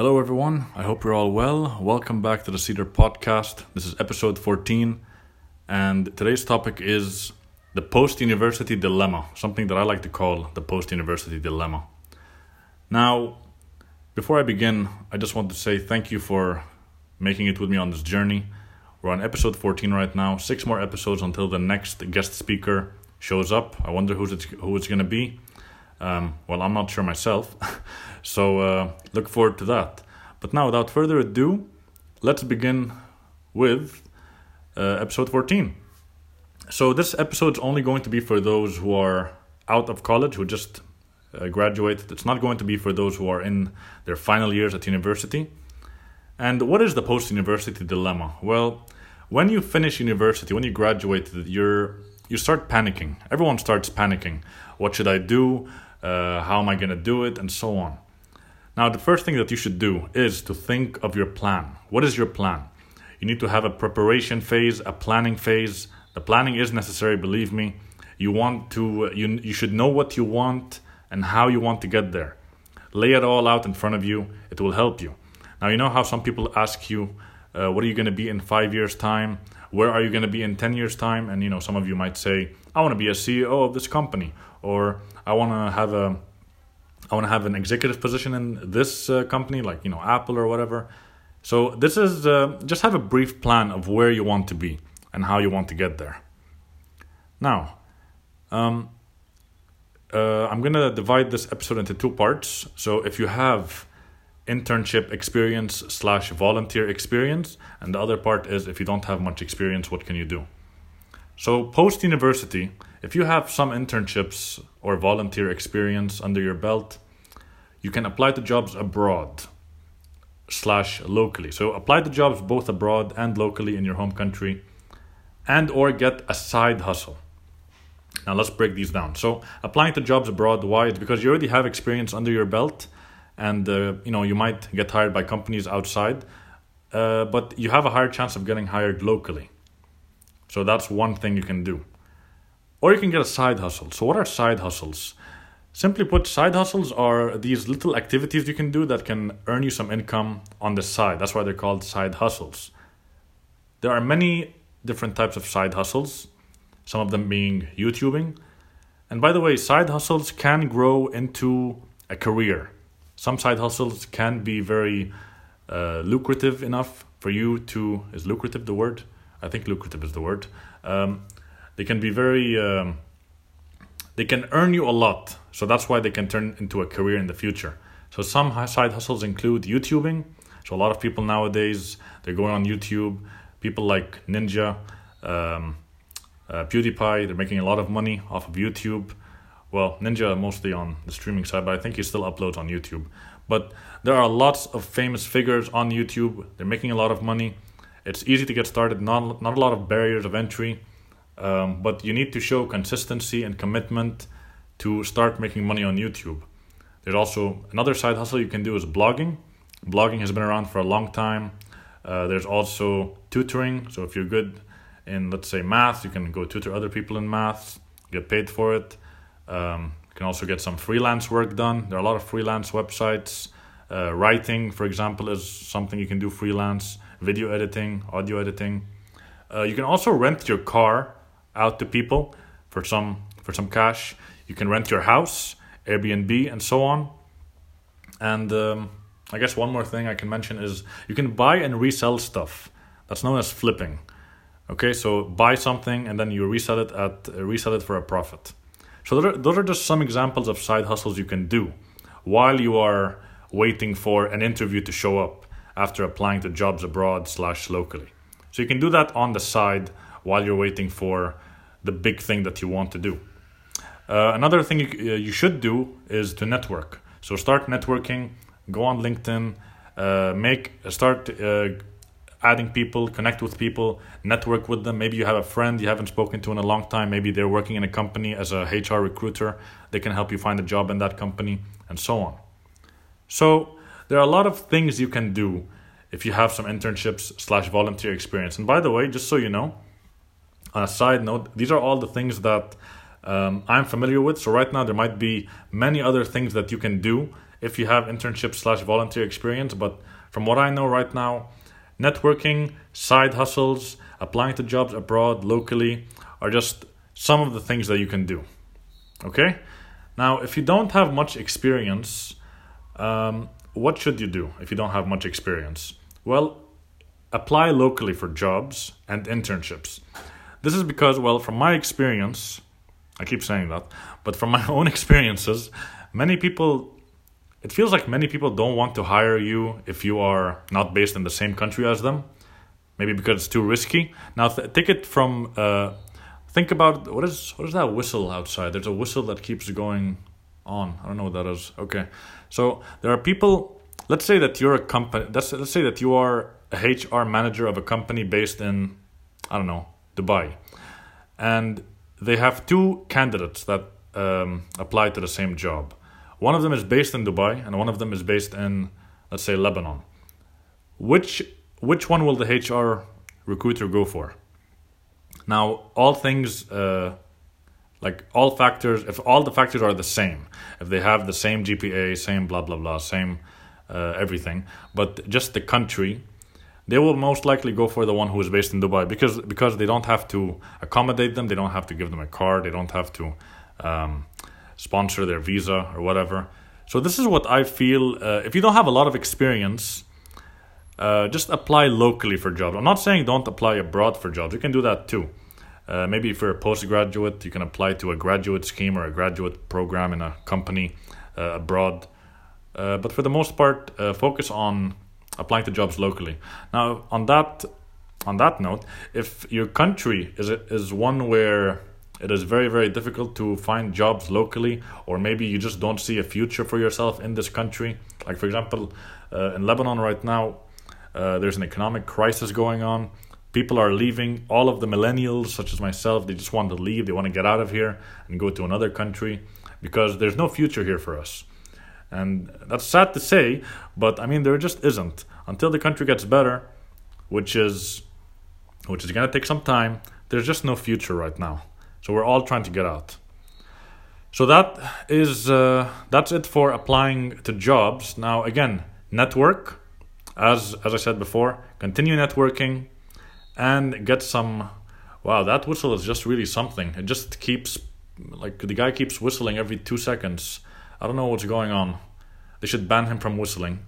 Hello, everyone. I hope you're all well. Welcome back to the Cedar Podcast. This is episode 14, and today's topic is the post university dilemma, something that I like to call the post university dilemma. Now, before I begin, I just want to say thank you for making it with me on this journey. We're on episode 14 right now, six more episodes until the next guest speaker shows up. I wonder who's it, who it's going to be. Um, well, I'm not sure myself, so uh, look forward to that. But now, without further ado, let's begin with uh, episode 14. So, this episode is only going to be for those who are out of college, who just uh, graduated. It's not going to be for those who are in their final years at university. And what is the post university dilemma? Well, when you finish university, when you graduate, you're you start panicking. Everyone starts panicking. What should I do? Uh, how am I going to do it, and so on. Now, the first thing that you should do is to think of your plan. What is your plan? You need to have a preparation phase, a planning phase. The planning is necessary, believe me. You want to you you should know what you want and how you want to get there. Lay it all out in front of you. It will help you. Now, you know how some people ask you, uh, what are you going to be in 5 years time? Where are you going to be in 10 years time? And you know, some of you might say, I want to be a CEO of this company or I want to have a I want to have an executive position in this uh, company, like you know Apple or whatever. So this is uh, just have a brief plan of where you want to be and how you want to get there. Now, um, uh, I'm gonna divide this episode into two parts. So if you have internship experience slash volunteer experience, and the other part is if you don't have much experience, what can you do? So post university if you have some internships or volunteer experience under your belt, you can apply to jobs abroad slash locally. So apply to jobs both abroad and locally in your home country and or get a side hustle. Now let's break these down. So applying to jobs abroad, why? It's because you already have experience under your belt and uh, you know you might get hired by companies outside, uh, but you have a higher chance of getting hired locally. So that's one thing you can do. Or you can get a side hustle. So, what are side hustles? Simply put, side hustles are these little activities you can do that can earn you some income on the side. That's why they're called side hustles. There are many different types of side hustles, some of them being YouTubing. And by the way, side hustles can grow into a career. Some side hustles can be very uh, lucrative enough for you to. Is lucrative the word? I think lucrative is the word. Um, they can be very um, they can earn you a lot so that's why they can turn into a career in the future so some side hustles include youtubing so a lot of people nowadays they're going on youtube people like ninja um, uh, pewdiepie they're making a lot of money off of youtube well ninja mostly on the streaming side but i think he still uploads on youtube but there are lots of famous figures on youtube they're making a lot of money it's easy to get started not, not a lot of barriers of entry um, but you need to show consistency and commitment to start making money on YouTube. There's also another side hustle you can do is blogging. Blogging has been around for a long time. Uh, there's also tutoring. So if you're good in, let's say, math, you can go tutor other people in math, get paid for it. Um, you can also get some freelance work done. There are a lot of freelance websites. Uh, writing, for example, is something you can do freelance. Video editing, audio editing. Uh, you can also rent your car out to people for some for some cash. You can rent your house, Airbnb, and so on. And um, I guess one more thing I can mention is you can buy and resell stuff. That's known as flipping. Okay, so buy something and then you resell it at uh, resell it for a profit. So those are, those are just some examples of side hustles you can do while you are waiting for an interview to show up after applying to jobs abroad slash locally. So you can do that on the side while you're waiting for the big thing that you want to do. Uh, another thing you, uh, you should do is to network. So start networking, go on LinkedIn, uh, make start uh, adding people, connect with people, network with them. Maybe you have a friend you haven't spoken to in a long time. Maybe they're working in a company as a HR recruiter. They can help you find a job in that company, and so on. So there are a lot of things you can do if you have some internships slash volunteer experience. And by the way, just so you know, on a side note, these are all the things that um, I'm familiar with. So right now, there might be many other things that you can do if you have internship slash volunteer experience. But from what I know right now, networking, side hustles, applying to jobs abroad, locally, are just some of the things that you can do. Okay? Now, if you don't have much experience, um, what should you do if you don't have much experience? Well, apply locally for jobs and internships. This is because, well, from my experience, I keep saying that, but from my own experiences, many people, it feels like many people don't want to hire you if you are not based in the same country as them. Maybe because it's too risky. Now, th- take it from, uh, think about what is what is that whistle outside? There's a whistle that keeps going on. I don't know what that is. Okay, so there are people. Let's say that you're a company. Let's let's say that you are a HR manager of a company based in, I don't know, Dubai, and they have two candidates that um, apply to the same job. One of them is based in Dubai, and one of them is based in, let's say, Lebanon. Which which one will the HR recruiter go for? Now, all things uh, like all factors, if all the factors are the same, if they have the same GPA, same blah blah blah, same uh, everything, but just the country they will most likely go for the one who is based in Dubai because because they don't have to accommodate them, they don't have to give them a car, they don't have to um, sponsor their visa or whatever. So this is what I feel. Uh, if you don't have a lot of experience, uh, just apply locally for jobs. I'm not saying don't apply abroad for jobs. You can do that too. Uh, maybe if you're a postgraduate, you can apply to a graduate scheme or a graduate program in a company uh, abroad. Uh, but for the most part, uh, focus on applying to jobs locally. Now, on that on that note, if your country is is one where it is very very difficult to find jobs locally, or maybe you just don't see a future for yourself in this country, like for example, uh, in Lebanon right now, uh, there's an economic crisis going on. People are leaving. All of the millennials, such as myself, they just want to leave. They want to get out of here and go to another country because there's no future here for us. And that's sad to say, but I mean, there just isn't. Until the country gets better, which is which is going to take some time, there's just no future right now. So we're all trying to get out. So that is uh, that's it for applying to jobs. Now again, network, as as I said before, continue networking, and get some. Wow, that whistle is just really something. It just keeps like the guy keeps whistling every two seconds. I don't know what's going on. They should ban him from whistling.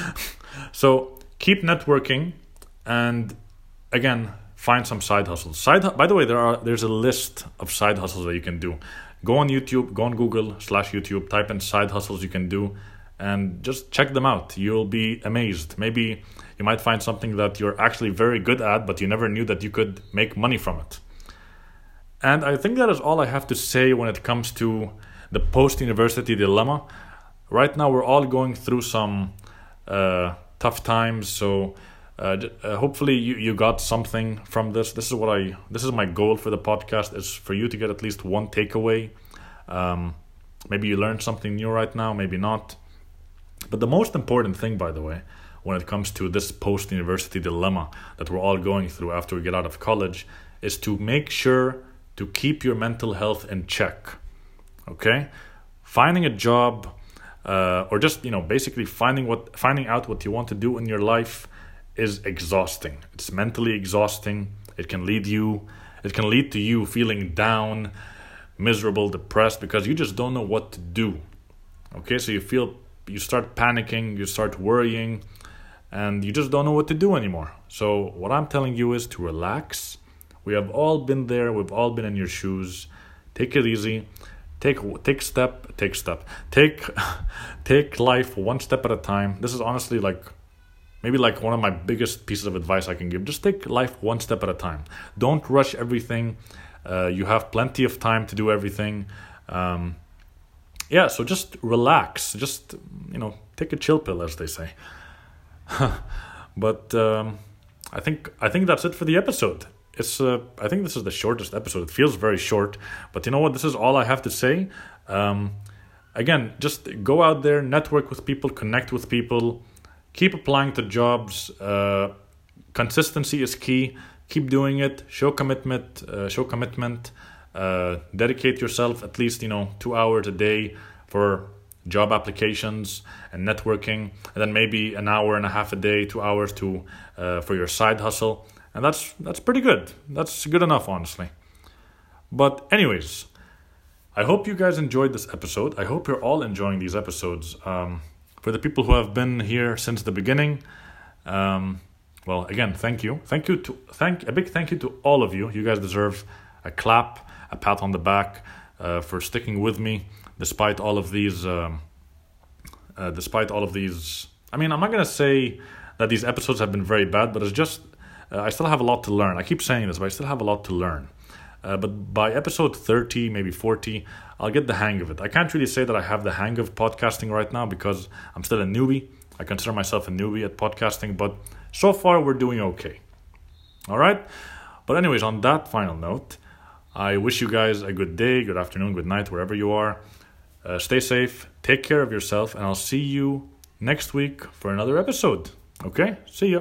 so keep networking and again find some side hustles. Side by the way, there are there's a list of side hustles that you can do. Go on YouTube, go on Google slash YouTube, type in side hustles you can do and just check them out. You'll be amazed. Maybe you might find something that you're actually very good at, but you never knew that you could make money from it. And I think that is all I have to say when it comes to the post university dilemma. Right now, we're all going through some uh, tough times, so. Uh, uh, hopefully you, you got something from this. This is what i this is my goal for the podcast is for you to get at least one takeaway. Um, maybe you learned something new right now maybe not. But the most important thing by the way when it comes to this post university dilemma that we're all going through after we get out of college is to make sure to keep your mental health in check okay? Finding a job uh, or just you know basically finding what finding out what you want to do in your life is exhausting. It's mentally exhausting. It can lead you it can lead to you feeling down miserable depressed because you just don't know what to do. Okay so you feel you start panicking you start worrying and you just don't know what to do anymore. So what i'm telling you is to relax. We have all been there. We've all been in your shoes. Take it easy. Take take step take step. Take take life one step at a time. This is honestly like maybe like one of my biggest pieces of advice i can give. Just take life one step at a time. Don't rush everything. Uh, you have plenty of time to do everything. Um, yeah so just relax. Just you know take a chill pill as they say. But um, i think i think that's it for the episode. It's uh, I think this is the shortest episode. It feels very short, but you know what? This is all I have to say. Um, again, just go out there, network with people, connect with people, keep applying to jobs. Uh, consistency is key. Keep doing it. Show commitment. Uh, show commitment. Uh, dedicate yourself at least you know two hours a day for job applications and networking, and then maybe an hour and a half a day, two hours to uh, for your side hustle, and that's that's pretty good. That's good enough, honestly. But anyways, I hope you guys enjoyed this episode. I hope you're all enjoying these episodes. Um, for the people who have been here since the beginning, um, well, again, thank you, thank you to thank a big thank you to all of you. You guys deserve a clap, a pat on the back uh, for sticking with me despite all of these. Um, uh, despite all of these, I mean, I'm not gonna say that these episodes have been very bad, but it's just uh, I still have a lot to learn. I keep saying this, but I still have a lot to learn. Uh, but by episode 30, maybe 40, I'll get the hang of it. I can't really say that I have the hang of podcasting right now because I'm still a newbie. I consider myself a newbie at podcasting, but so far we're doing okay. All right? But, anyways, on that final note, I wish you guys a good day, good afternoon, good night, wherever you are. Uh, stay safe, take care of yourself, and I'll see you next week for another episode. Okay? See ya.